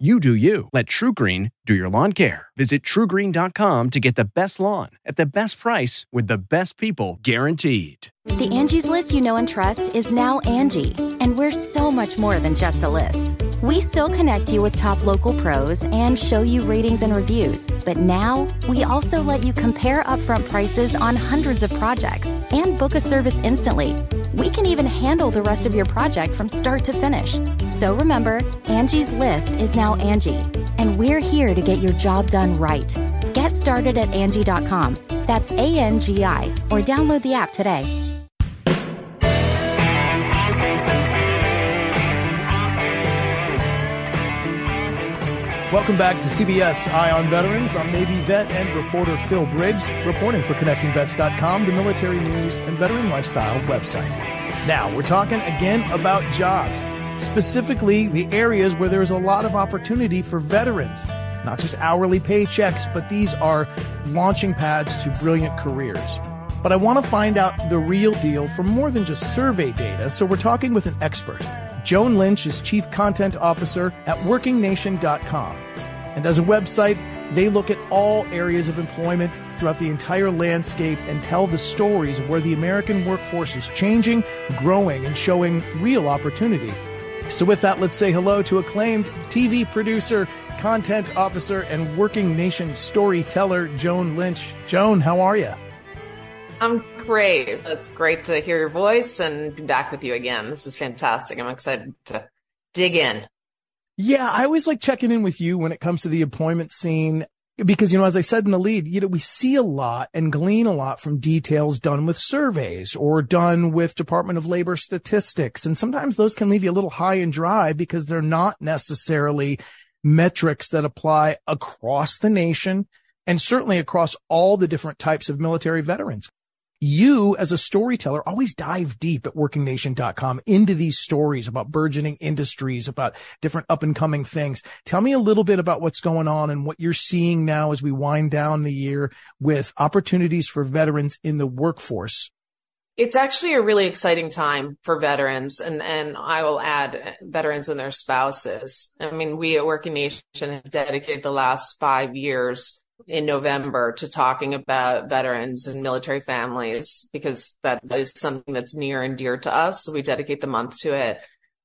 You do you. Let TruGreen do your lawn care. Visit trugreen.com to get the best lawn at the best price with the best people guaranteed. The Angie's list you know and trust is now Angi, and we're so much more than just a list. We still connect you with top local pros and show you ratings and reviews, but now we also let you compare upfront prices on hundreds of projects and book a service instantly. We can even handle the rest of your project from start to finish. So remember, Angie's list is now Angi, and we're here to get your job done right. Get started at Angi.com. That's A N G I, or download the app today. Welcome back to CBS Eye on Veterans. I'm Navy vet and reporter Phil Briggs, reporting for ConnectingVets.com, the military news and veteran lifestyle website. Now, we're talking again about jobs, specifically the areas where there's a lot of opportunity for veterans. Not just hourly paychecks, but these are launching pads to brilliant careers. But I want to find out the real deal from more than just survey data, so we're talking with an expert. Joan Lynch is Chief Content Officer at WorkingNation.com. And as a website, they look at all areas of employment throughout the entire landscape and tell the stories of where the American workforce is changing, growing, and showing real opportunity. So, with that, let's say hello to acclaimed TV producer, content officer, and Working Nation storyteller, Joan Lynch. Joan, how are you? I'm great. It's great to hear your voice and be back with you again. This is fantastic. I'm excited to dig in. Yeah, I always like checking in with you when it comes to the employment scene because, you know, as I said in the lead, you know, we see a lot and glean a lot from details done with surveys or done with Department of Labor statistics. And sometimes those can leave you a little high and dry because they're not necessarily metrics that apply across the nation and certainly across all the different types of military veterans you as a storyteller always dive deep at workingnation.com into these stories about burgeoning industries, about different up and coming things. Tell me a little bit about what's going on and what you're seeing now as we wind down the year with opportunities for veterans in the workforce. It's actually a really exciting time for veterans and, and I will add veterans and their spouses. I mean, we at Working Nation have dedicated the last five years in November to talking about veterans and military families because that, that is something that's near and dear to us. So we dedicate the month to it.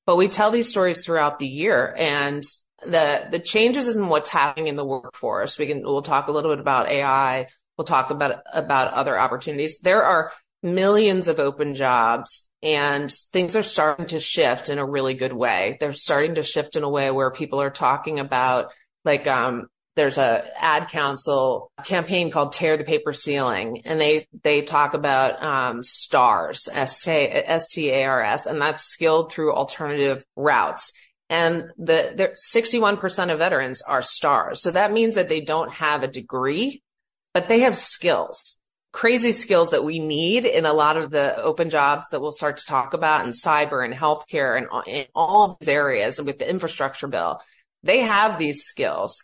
But we tell these stories throughout the year and the the changes in what's happening in the workforce. We can we'll talk a little bit about AI. We'll talk about about other opportunities. There are millions of open jobs and things are starting to shift in a really good way. They're starting to shift in a way where people are talking about like um, there's a ad council campaign called tear the paper ceiling and they they talk about um, stars s-t-a-r-s and that's skilled through alternative routes. And the there 61% of veterans are stars. So that means that they don't have a degree but they have skills crazy skills that we need in a lot of the open jobs that we'll start to talk about in cyber and healthcare and in all these areas with the infrastructure bill. They have these skills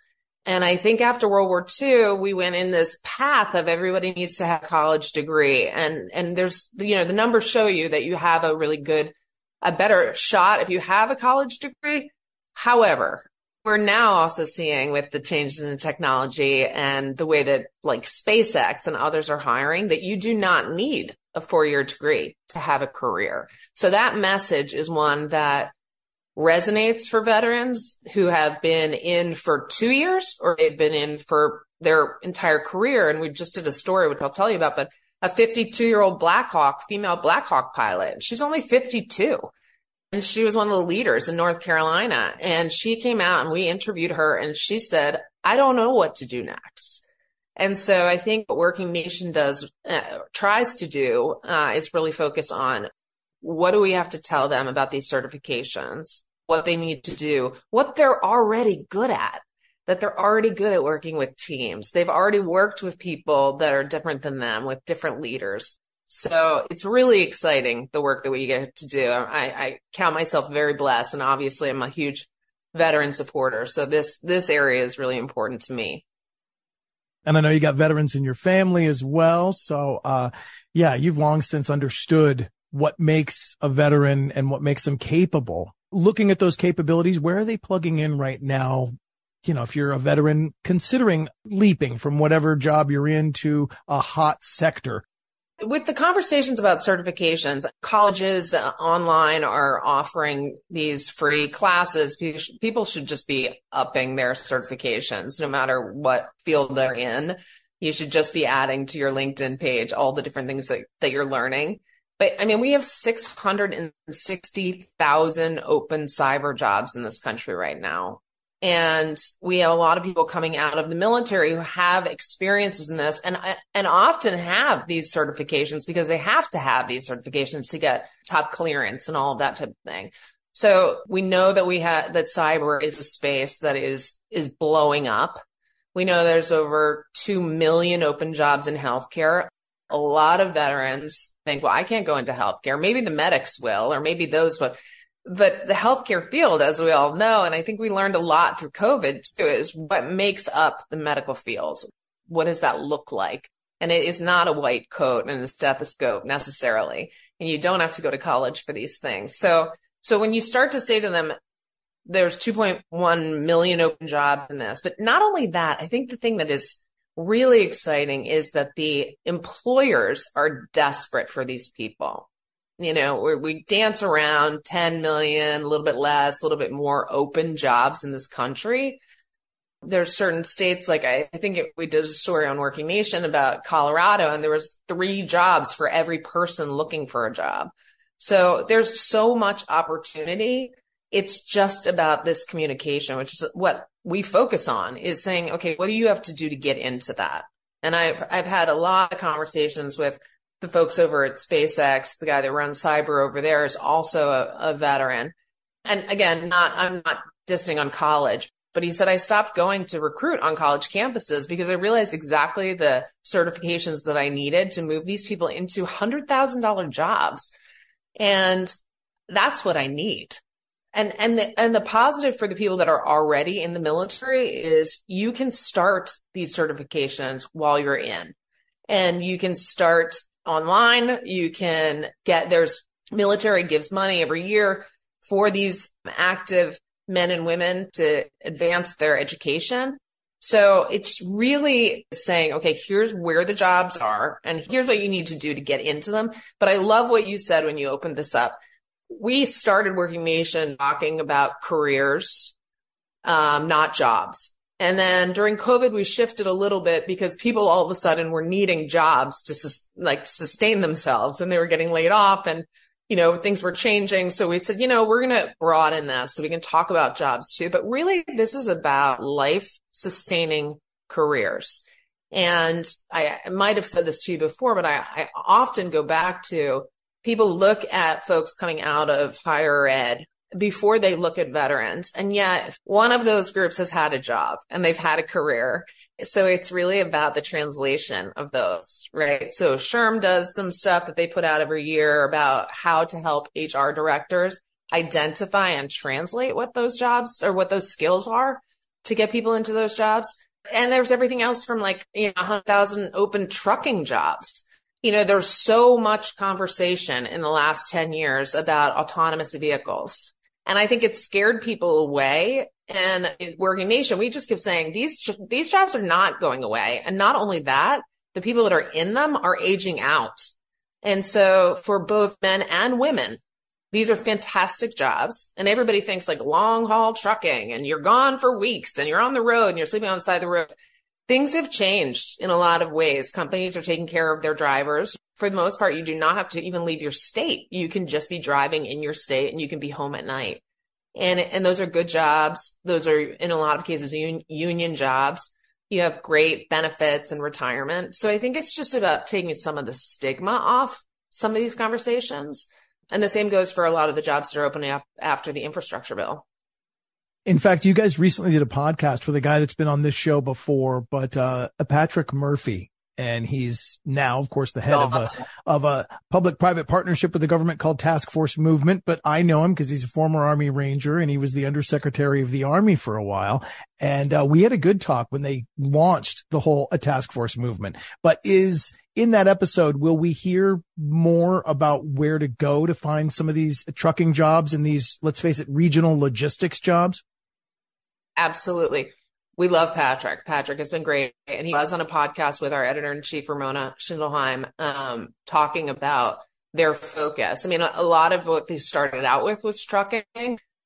and I think after World War II, we went in this path of everybody needs to have a college degree. And, and there's, you know, the numbers show you that you have a really good, a better shot if you have a college degree. However, we're now also seeing with the changes in technology and the way that like SpaceX and others are hiring that you do not need a four year degree to have a career. So that message is one that resonates for veterans who have been in for two years or they've been in for their entire career. And we just did a story, which I'll tell you about, but a 52 year old Blackhawk, female Blackhawk pilot, she's only 52 and she was one of the leaders in North Carolina. And she came out and we interviewed her and she said, I don't know what to do next. And so I think what Working Nation does, uh, tries to do, uh, is really focus on what do we have to tell them about these certifications, what they need to do, what they're already good at, that they're already good at working with teams. They've already worked with people that are different than them, with different leaders. So it's really exciting the work that we get to do. I, I count myself very blessed, and obviously I'm a huge veteran supporter. So this this area is really important to me. And I know you got veterans in your family as well. So, uh, yeah, you've long since understood what makes a veteran and what makes them capable. Looking at those capabilities, where are they plugging in right now? You know, if you're a veteran considering leaping from whatever job you're in to a hot sector, with the conversations about certifications, colleges online are offering these free classes. People should just be upping their certifications no matter what field they're in. You should just be adding to your LinkedIn page all the different things that, that you're learning. But I mean, we have 660,000 open cyber jobs in this country right now. And we have a lot of people coming out of the military who have experiences in this and, and often have these certifications because they have to have these certifications to get top clearance and all of that type of thing. So we know that we have, that cyber is a space that is, is blowing up. We know there's over 2 million open jobs in healthcare. A lot of veterans think, well, I can't go into healthcare. Maybe the medics will, or maybe those will but the healthcare field, as we all know, and I think we learned a lot through COVID too, is what makes up the medical field. What does that look like? And it is not a white coat and a stethoscope necessarily. And you don't have to go to college for these things. So, so when you start to say to them, there's 2.1 million open jobs in this, but not only that, I think the thing that is really exciting is that the employers are desperate for these people you know, we, dance around 10 million, a little bit less, a little bit more open jobs in this country. There's certain states, like I, I think it, we did a story on Working Nation about Colorado, and there was three jobs for every person looking for a job. So there's so much opportunity. It's just about this communication, which is what we focus on is saying, okay, what do you have to do to get into that? And I've, I've had a lot of conversations with the folks over at SpaceX, the guy that runs cyber over there is also a, a veteran. And again, not, I'm not dissing on college, but he said, I stopped going to recruit on college campuses because I realized exactly the certifications that I needed to move these people into $100,000 jobs. And that's what I need. And, and the, and the positive for the people that are already in the military is you can start these certifications while you're in and you can start online. You can get, there's military gives money every year for these active men and women to advance their education. So it's really saying, okay, here's where the jobs are and here's what you need to do to get into them. But I love what you said when you opened this up. We started Working Nation talking about careers, um, not jobs. And then during COVID, we shifted a little bit because people all of a sudden were needing jobs to sus- like sustain themselves and they were getting laid off and, you know, things were changing. So we said, you know, we're going to broaden that so we can talk about jobs too. But really, this is about life sustaining careers. And I, might have said this to you before, but I, I often go back to people look at folks coming out of higher ed before they look at veterans. And yet one of those groups has had a job and they've had a career. So it's really about the translation of those, right? So SHRM does some stuff that they put out every year about how to help HR directors identify and translate what those jobs or what those skills are to get people into those jobs. And there's everything else from like, you know, 100,000 open trucking jobs you know, there's so much conversation in the last 10 years about autonomous vehicles. And I think it scared people away. And Working Nation, we just keep saying these, these jobs are not going away. And not only that, the people that are in them are aging out. And so for both men and women, these are fantastic jobs. And everybody thinks like long haul trucking and you're gone for weeks and you're on the road and you're sleeping on the side of the road. Things have changed in a lot of ways. Companies are taking care of their drivers for the most part, you do not have to even leave your state. You can just be driving in your state and you can be home at night. And, and those are good jobs. Those are in a lot of cases un- union jobs. You have great benefits and retirement. So I think it's just about taking some of the stigma off some of these conversations. And the same goes for a lot of the jobs that are opening up after the infrastructure bill. In fact, you guys recently did a podcast with a guy that's been on this show before, but uh, Patrick Murphy, and he's now, of course, the head of a of a public-private partnership with the government called Task Force Movement. But I know him because he's a former Army Ranger and he was the Undersecretary of the Army for a while. And uh, we had a good talk when they launched the whole a Task Force Movement. But is in that episode, will we hear more about where to go to find some of these trucking jobs and these, let's face it, regional logistics jobs? Absolutely. We love Patrick. Patrick has been great. And he was on a podcast with our editor in chief, Ramona Schindelheim, um, talking about their focus. I mean, a, a lot of what they started out with was trucking.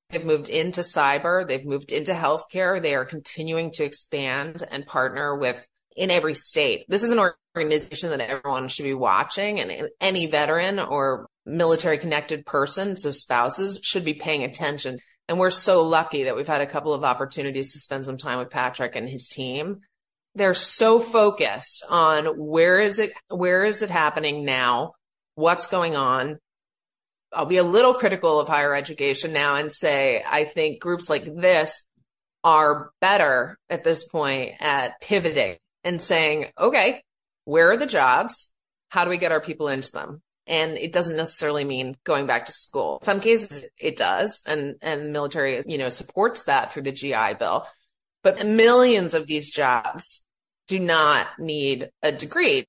They've moved into cyber. They've moved into healthcare. They are continuing to expand and partner with in every state. This is an organization that everyone should be watching and any veteran or military connected person, so spouses should be paying attention and we're so lucky that we've had a couple of opportunities to spend some time with Patrick and his team. They're so focused on where is it, where is it happening now? What's going on? I'll be a little critical of higher education now and say, I think groups like this are better at this point at pivoting and saying, okay, where are the jobs? How do we get our people into them? And it doesn't necessarily mean going back to school. In some cases it does. And, and the military, you know, supports that through the GI Bill. But millions of these jobs do not need a degree.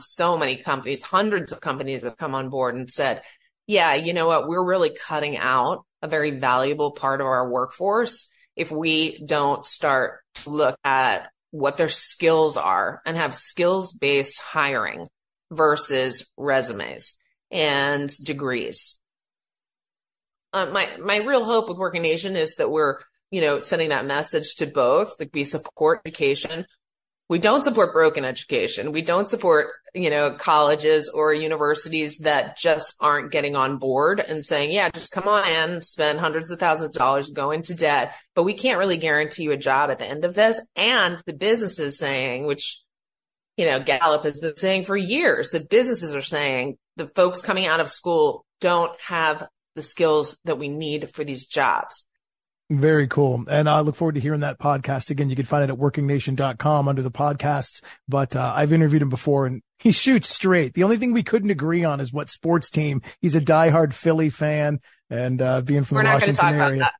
So many companies, hundreds of companies have come on board and said, yeah, you know what? We're really cutting out a very valuable part of our workforce if we don't start to look at what their skills are and have skills based hiring versus resumes and degrees. Uh, my my real hope with Working Nation is that we're you know sending that message to both. Like we support education. We don't support broken education. We don't support you know colleges or universities that just aren't getting on board and saying, yeah, just come on in, spend hundreds of thousands of dollars, go into debt, but we can't really guarantee you a job at the end of this. And the businesses saying, which you know, Gallup has been saying for years that businesses are saying the folks coming out of school don't have the skills that we need for these jobs. Very cool. And I look forward to hearing that podcast again. You can find it at workingnation.com under the podcasts. But uh, I've interviewed him before and he shoots straight. The only thing we couldn't agree on is what sports team. He's a diehard Philly fan and uh, being from We're the Washington area.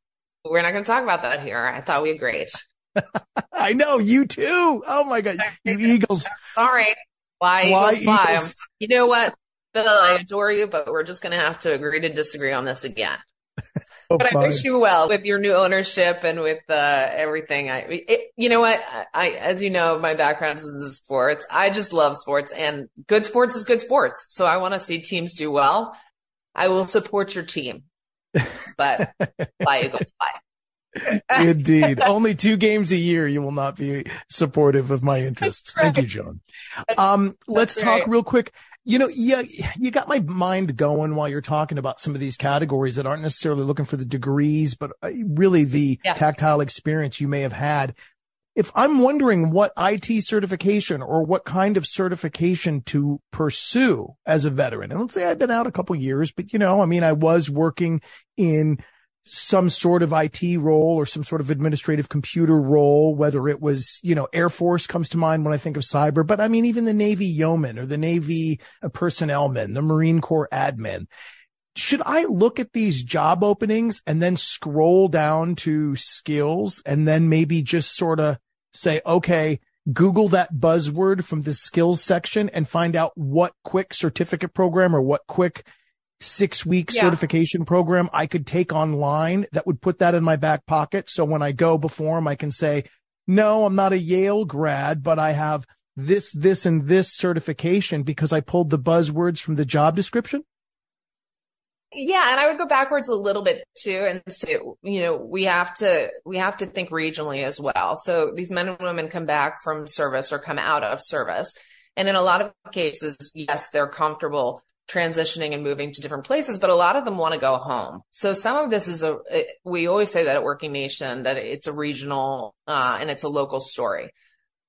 We're not going to talk about that here. I thought we agreed. I know you too. Oh my God. You Eagles. Sorry. Why, Why Eagles, fly? Eagles? You know what? Phil, I adore you, but we're just going to have to agree to disagree on this again. oh, but fine. I wish you well with your new ownership and with uh, everything. I, it, you know what? I, as you know, my background is in sports. I just love sports, and good sports is good sports. So I want to see teams do well. I will support your team, but fly Eagles, fly. Indeed. Only two games a year you will not be supportive of my interests. Right. Thank you, Joan. Um, let's talk real quick. You know, yeah, you got my mind going while you're talking about some of these categories that aren't necessarily looking for the degrees, but uh, really the yeah. tactile experience you may have had. If I'm wondering what IT certification or what kind of certification to pursue as a veteran, and let's say I've been out a couple years, but you know, I mean, I was working in some sort of IT role or some sort of administrative computer role, whether it was, you know, Air Force comes to mind when I think of cyber, but I mean, even the Navy yeoman or the Navy uh, personnelman, the Marine Corps admin. Should I look at these job openings and then scroll down to skills and then maybe just sort of say, okay, Google that buzzword from the skills section and find out what quick certificate program or what quick six week yeah. certification program I could take online that would put that in my back pocket. So when I go before them, I can say, no, I'm not a Yale grad, but I have this, this and this certification because I pulled the buzzwords from the job description. Yeah. And I would go backwards a little bit too and say, you know, we have to, we have to think regionally as well. So these men and women come back from service or come out of service And in a lot of cases, yes, they're comfortable transitioning and moving to different places, but a lot of them want to go home. So some of this is a, we always say that at Working Nation that it's a regional, uh, and it's a local story.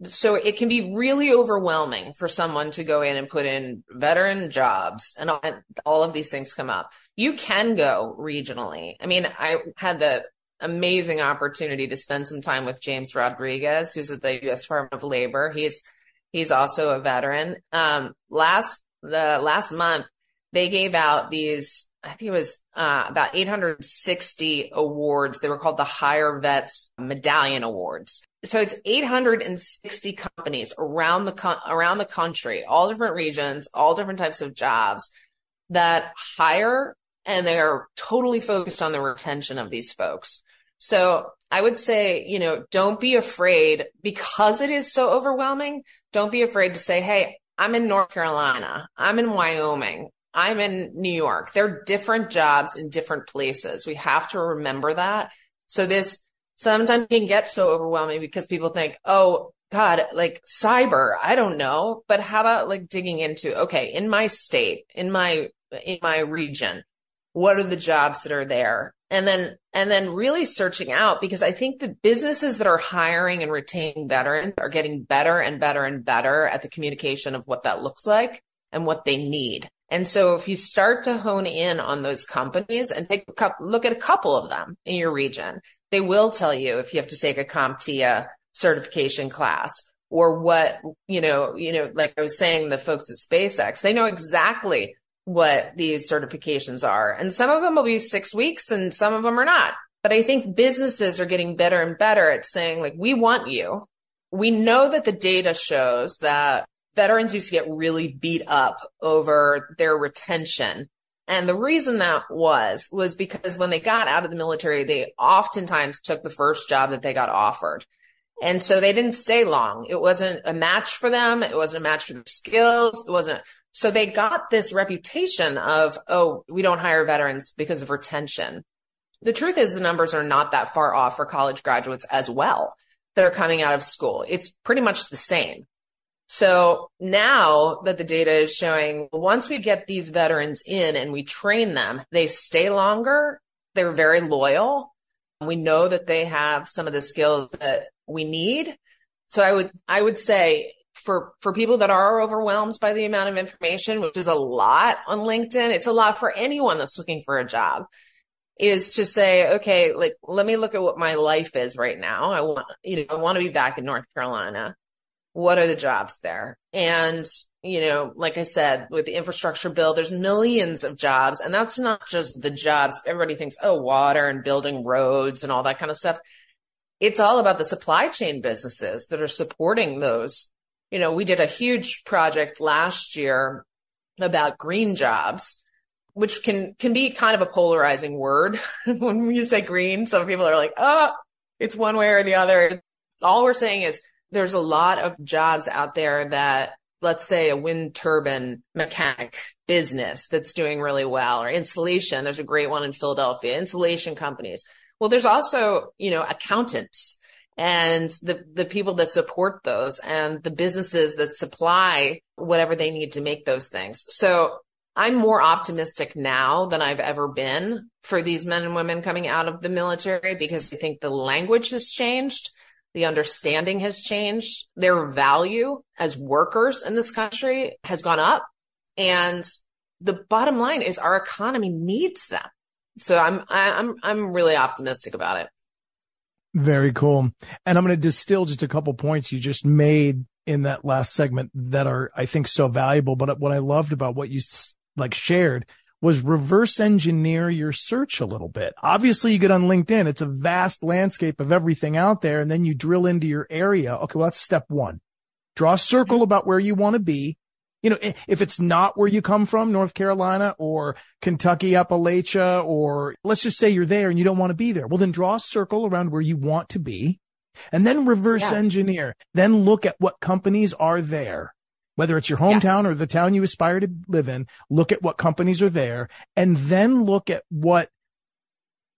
So it can be really overwhelming for someone to go in and put in veteran jobs and all, and all of these things come up. You can go regionally. I mean, I had the amazing opportunity to spend some time with James Rodriguez, who's at the U.S. Department of Labor. He's he's also a veteran. Um, last the last month, they gave out these. I think it was uh, about 860 awards. They were called the Hire Vets Medallion Awards. So it's 860 companies around the around the country, all different regions, all different types of jobs that hire and they are totally focused on the retention of these folks. So I would say, you know, don't be afraid because it is so overwhelming. Don't be afraid to say, Hey, I'm in North Carolina. I'm in Wyoming. I'm in New York. They're different jobs in different places. We have to remember that. So this sometimes can get so overwhelming because people think, Oh God, like cyber, I don't know. But how about like digging into, okay, in my state, in my, in my region, what are the jobs that are there? And then and then really searching out because I think the businesses that are hiring and retaining veterans are getting better and better and better at the communication of what that looks like and what they need. And so if you start to hone in on those companies and take a couple, look at a couple of them in your region, they will tell you if you have to take a CompTIA certification class or what, you know, you know, like I was saying, the folks at SpaceX, they know exactly what these certifications are. And some of them will be six weeks and some of them are not. But I think businesses are getting better and better at saying, like, we want you. We know that the data shows that veterans used to get really beat up over their retention. And the reason that was, was because when they got out of the military, they oftentimes took the first job that they got offered. And so they didn't stay long. It wasn't a match for them. It wasn't a match for their skills. It wasn't so they got this reputation of, oh, we don't hire veterans because of retention. The truth is the numbers are not that far off for college graduates as well that are coming out of school. It's pretty much the same. So now that the data is showing once we get these veterans in and we train them, they stay longer. They're very loyal. We know that they have some of the skills that we need. So I would, I would say for for people that are overwhelmed by the amount of information, which is a lot on LinkedIn, it's a lot for anyone that's looking for a job. Is to say, okay, like let me look at what my life is right now. I want, you know, I want to be back in North Carolina. What are the jobs there? And you know, like I said, with the infrastructure bill, there's millions of jobs, and that's not just the jobs. Everybody thinks, oh, water and building roads and all that kind of stuff. It's all about the supply chain businesses that are supporting those you know, we did a huge project last year about green jobs, which can, can be kind of a polarizing word. when you say green, some people are like, oh, it's one way or the other. All we're saying is there's a lot of jobs out there that let's say a wind turbine mechanic business that's doing really well or insulation There's a great one in Philadelphia, insulation companies. Well, there's also, you know, accountants and the, the people that support those and the businesses that supply whatever they need to make those things. So I'm more optimistic now than I've ever been for these men and women coming out of the military because I think the language has changed. The understanding has changed. Their value as workers in this country has gone up. And the bottom line is our economy needs them. So I'm, I'm, I'm really optimistic about it. Very cool. And I'm going to distill just a couple points you just made in that last segment that are, I think, so valuable. But what I loved about what you like shared was reverse engineer your search a little bit. Obviously you get on LinkedIn. It's a vast landscape of everything out there. And then you drill into your area. Okay. Well, that's step one. Draw a circle about where you want to be you know, if it's not where you come from, North Carolina or Kentucky, Appalachia, or let's just say you're there and you don't want to be there. Well, then draw a circle around where you want to be and then reverse yeah. engineer. Then look at what companies are there. Whether it's your hometown yes. or the town you aspire to live in, look at what companies are there and then look at what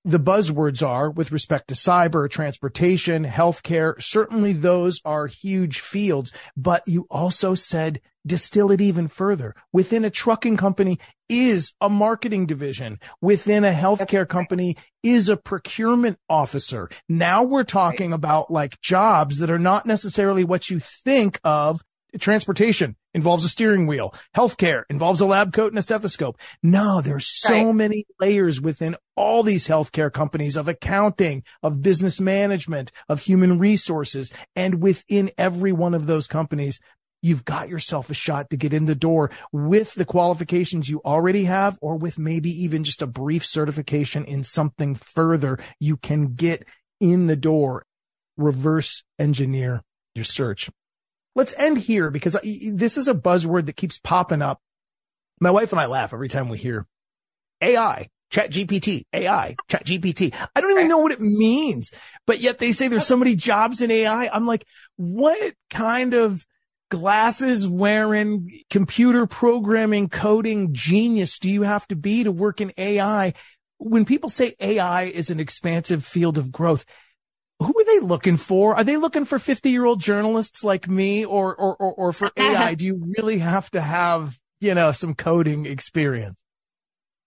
the buzzwords are with respect to cyber, transportation, healthcare. Certainly those are huge fields, but you also said distill it even further. Within a trucking company is a marketing division. Within a healthcare company is a procurement officer. Now we're talking about like jobs that are not necessarily what you think of. Transportation involves a steering wheel. Healthcare involves a lab coat and a stethoscope. No, there's so right. many layers within all these healthcare companies of accounting, of business management, of human resources. And within every one of those companies, you've got yourself a shot to get in the door with the qualifications you already have, or with maybe even just a brief certification in something further. You can get in the door, reverse engineer your search. Let's end here because this is a buzzword that keeps popping up. My wife and I laugh every time we hear AI, chat GPT, AI, chat GPT. I don't even know what it means, but yet they say there's so many jobs in AI. I'm like, what kind of glasses wearing computer programming coding genius do you have to be to work in AI? When people say AI is an expansive field of growth, who are they looking for? Are they looking for 50 year old journalists like me or, or, or, or for AI? do you really have to have, you know, some coding experience?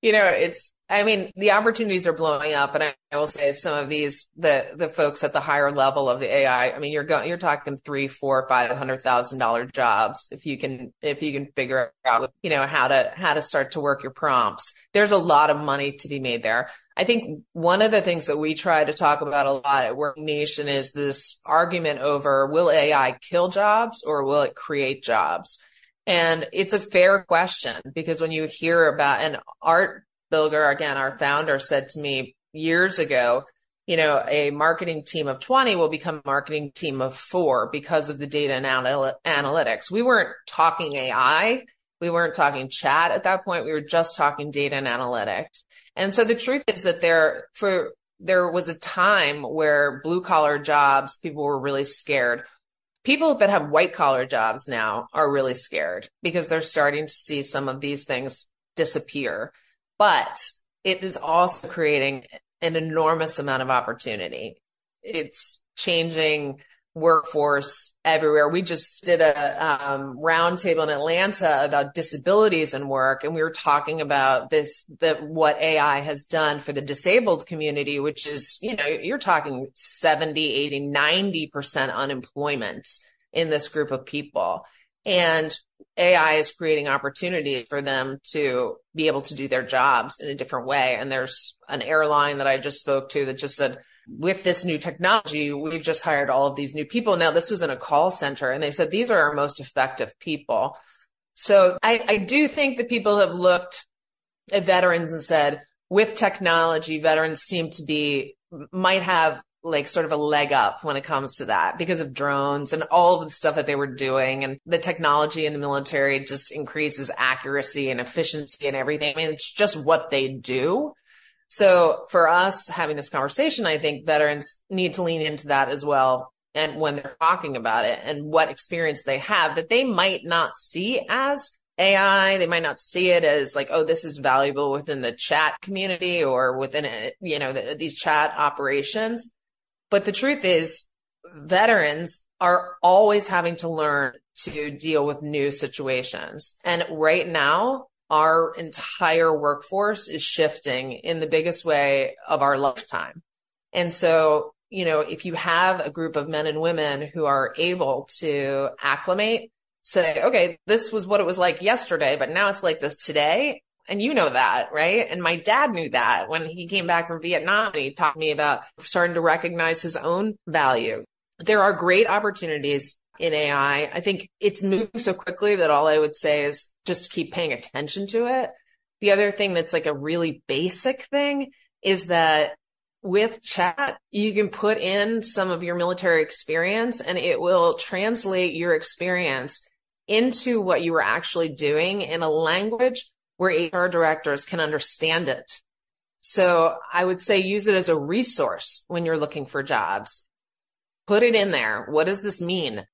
You know, it's, I mean, the opportunities are blowing up, and I, I, will say some of these, the the folks at the higher level of the AI. I mean, you're going, you're talking three, four, five hundred thousand dollar jobs if you can if you can figure out, you know, how to how to start to work your prompts. There's a lot of money to be made there. I think one of the things that we try to talk about a lot at Work Nation is this argument over will AI kill jobs or will it create jobs? And it's a fair question because when you hear about, and Art Bilger, again, our founder said to me years ago, you know, a marketing team of 20 will become a marketing team of four because of the data and anal- analytics. We weren't talking AI. We weren't talking chat at that point. We were just talking data and analytics. And so the truth is that there, for, there was a time where blue collar jobs, people were really scared. People that have white collar jobs now are really scared because they're starting to see some of these things disappear but it is also creating an enormous amount of opportunity. It's changing workforce everywhere. We just did a um, roundtable in Atlanta about disabilities and work, and we were talking about this, that what AI has done for the disabled community, which is, you know, you're talking 70, 80, 90% unemployment in this group of people. And AI is creating opportunity for them to be able to do their jobs in a different way. And there's an airline that I just spoke to that just said, with this new technology, we've just hired all of these new people. Now, this was in a call center, and they said these are our most effective people. So I, I do think that people have looked at veterans and said, with technology, veterans seem to be, might have like sort of a leg up when it comes to that because of drones and all of the stuff that they were doing and the technology in the military just increases accuracy and efficiency and everything. I mean, it's just what they do. So for us having this conversation, I think veterans need to lean into that as well. And when they're talking about it and what experience they have that they might not see as AI, they might not see it as like, oh, this is valuable within the chat community or within, it, you know, the, these chat operations. But the truth is, veterans are always having to learn to deal with new situations. And right now, our entire workforce is shifting in the biggest way of our lifetime. And so, you know, if you have a group of men and women who are able to acclimate, say, okay, this was what it was like yesterday, but now it's like this today. And you know that, right? And my dad knew that when he came back from Vietnam and he taught me about starting to recognize his own value. There are great opportunities in AI. I think it's moving so quickly that all I would say is just keep paying attention to it. The other thing that's like a really basic thing is that with chat, you can put in some of your military experience and it will translate your experience into what you were actually doing in a language where HR directors can understand it. So I would say use it as a resource when you're looking for jobs. Put it in there. What does this mean?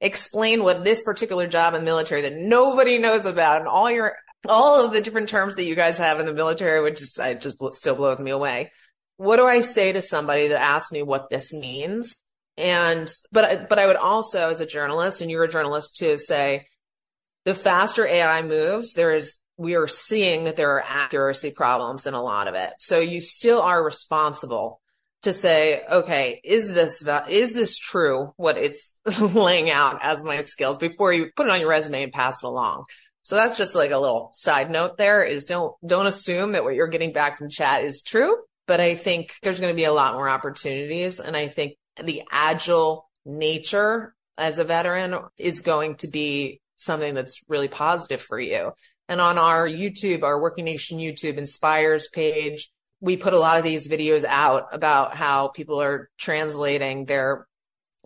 Explain what this particular job in the military that nobody knows about and all your, all of the different terms that you guys have in the military, which is, I just still blows me away. What do I say to somebody that asks me what this means? And, but, but I would also, as a journalist, and you're a journalist too, say, the faster AI moves, there is we are seeing that there are accuracy problems in a lot of it. So you still are responsible to say, okay, is this, is this true? What it's laying out as my skills before you put it on your resume and pass it along. So that's just like a little side note there is don't, don't assume that what you're getting back from chat is true. But I think there's going to be a lot more opportunities. And I think the agile nature as a veteran is going to be something that's really positive for you. And on our YouTube, our Working Nation YouTube Inspires page, we put a lot of these videos out about how people are translating their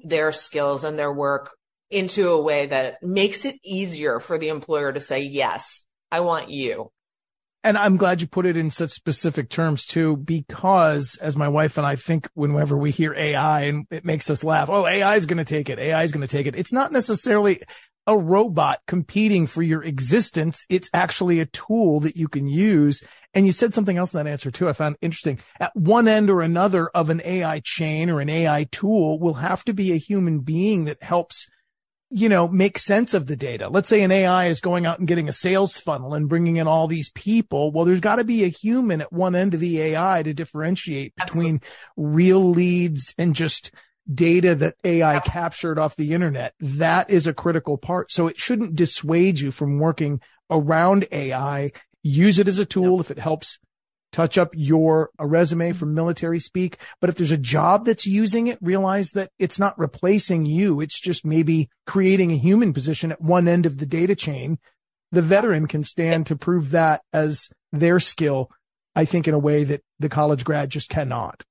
their skills and their work into a way that makes it easier for the employer to say, yes, I want you. And I'm glad you put it in such specific terms too, because as my wife and I think whenever we hear AI and it makes us laugh, oh, AI is going to take it. AI is going to take it. It's not necessarily a robot competing for your existence. It's actually a tool that you can use. And you said something else in that answer too. I found interesting. At one end or another of an AI chain or an AI tool will have to be a human being that helps, you know, make sense of the data. Let's say an AI is going out and getting a sales funnel and bringing in all these people. Well, there's got to be a human at one end of the AI to differentiate between Absolutely. real leads and just data that AI captured off the internet. That is a critical part. So it shouldn't dissuade you from working around AI. Use it as a tool if it helps touch up your a resume mm-hmm. from military speak. But if there's a job that's using it, realize that it's not replacing you. It's just maybe creating a human position at one end of the data chain. The veteran can stand to prove that as their skill, I think in a way that the college grad just cannot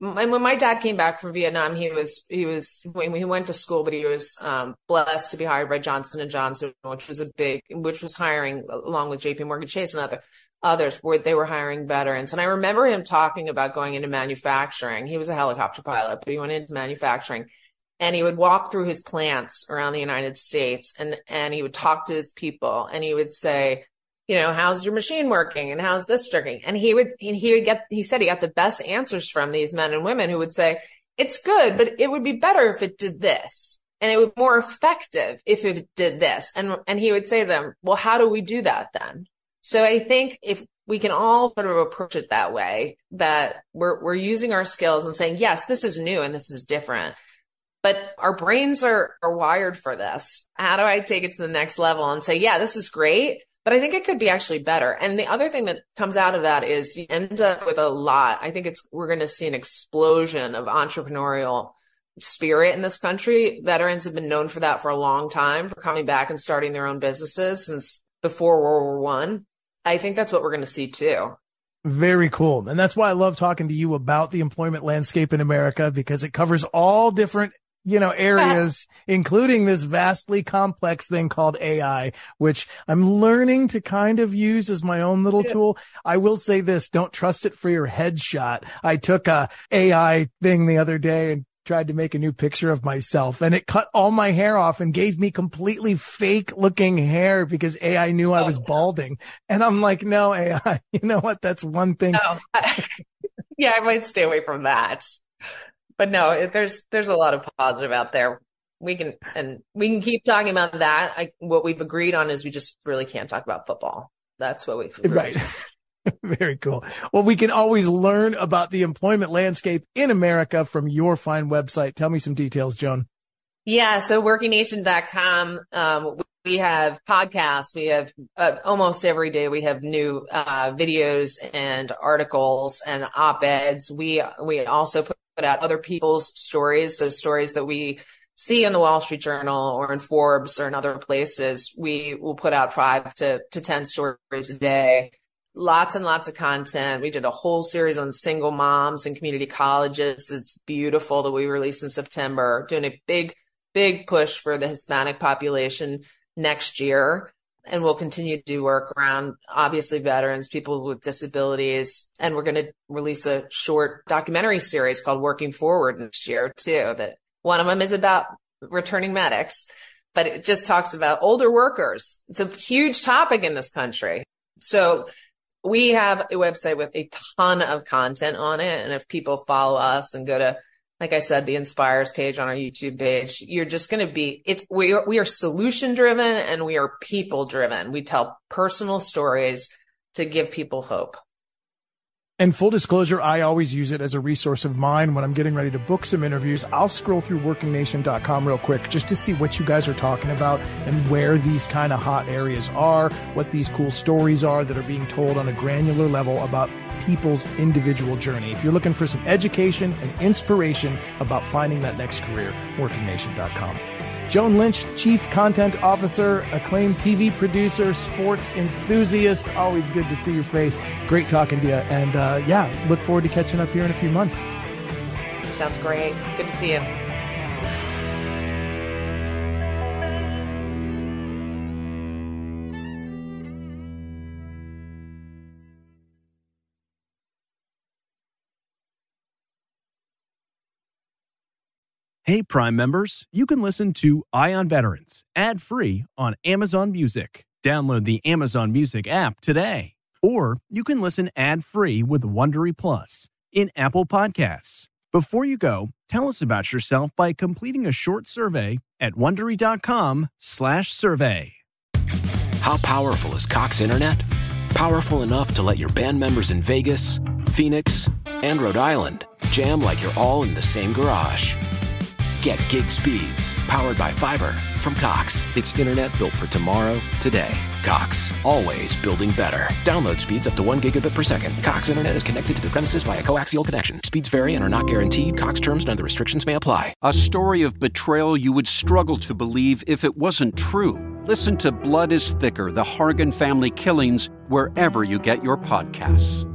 and when my dad came back from Vietnam, he was he was when he went to school, but he was um, blessed to be hired by Johnson and Johnson, which was a big, which was hiring along with J.P. Morgan Chase and other others where they were hiring veterans. And I remember him talking about going into manufacturing. He was a helicopter pilot, but he went into manufacturing, and he would walk through his plants around the United States, and and he would talk to his people, and he would say, you know, how's your machine working and how's this working? And he would, he would get, he said he got the best answers from these men and women who would say, it's good, but it would be better if it did this. And it would be more effective if it did this. And, and he would say to them, well, how do we do that then? So I think if we can all sort of approach it that way, that we're, we're using our skills and saying, yes, this is new and this is different but our brains are, are wired for this. How do I take it to the next level and say, yeah, this is great, but I think it could be actually better. And the other thing that comes out of that is you end up with a lot. I think it's, we're going to see an explosion of entrepreneurial spirit in this country. Veterans have been known for that for a long time, for coming back and starting their own businesses since before World War One. I. I think that's what we're going to see too. Very cool. And that's why I love talking to you about the employment landscape in America because it covers all different you know, areas, including this vastly complex thing called AI, which I'm learning to kind of use as my own little tool. I will say this, don't trust it for your headshot. I took a AI thing the other day and tried to make a new picture of myself and it cut all my hair off and gave me completely fake looking hair because AI knew I oh, was balding. And I'm like, no, AI, you know what? That's one thing. No. yeah, I might stay away from that but no, there's there's a lot of positive out there. We can and we can keep talking about that. I, what we've agreed on is we just really can't talk about football. That's what we've agreed. right. Very cool. Well, we can always learn about the employment landscape in America from your fine website. Tell me some details, Joan. Yeah. So workingnation.com. Um, we have podcasts. We have uh, almost every day. We have new uh, videos and articles and op-eds. We we also put out other people's stories. So stories that we see in the Wall Street Journal or in Forbes or in other places. We will put out five to, to 10 stories a day. Lots and lots of content. We did a whole series on single moms and community colleges. It's beautiful that we released in September, doing a big, big push for the Hispanic population next year and we'll continue to do work around obviously veterans, people with disabilities. And we're going to release a short documentary series called Working Forward next year too. That one of them is about returning medics, but it just talks about older workers. It's a huge topic in this country. So we have a website with a ton of content on it. And if people follow us and go to like I said, the inspires page on our YouTube page. You're just going to be, it's, we are, we are solution driven and we are people driven. We tell personal stories to give people hope. And full disclosure, I always use it as a resource of mine when I'm getting ready to book some interviews. I'll scroll through workingnation.com real quick just to see what you guys are talking about and where these kind of hot areas are, what these cool stories are that are being told on a granular level about people's individual journey. If you're looking for some education and inspiration about finding that next career, workingnation.com. Joan Lynch, Chief Content Officer, acclaimed TV producer, sports enthusiast. Always good to see your face. Great talking to you. And uh, yeah, look forward to catching up here in a few months. Sounds great. Good to see you. Hey, Prime members, you can listen to Eye on Veterans ad free on Amazon Music. Download the Amazon Music app today. Or you can listen ad free with Wondery Plus in Apple Podcasts. Before you go, tell us about yourself by completing a short survey at wondery.com/slash survey. How powerful is Cox Internet? Powerful enough to let your band members in Vegas, Phoenix, and Rhode Island jam like you're all in the same garage. Get gig speeds powered by fiber from Cox. It's internet built for tomorrow, today. Cox, always building better. Download speeds up to one gigabit per second. Cox internet is connected to the premises via coaxial connection. Speeds vary and are not guaranteed. Cox terms and other restrictions may apply. A story of betrayal you would struggle to believe if it wasn't true. Listen to Blood is Thicker The Hargan Family Killings wherever you get your podcasts.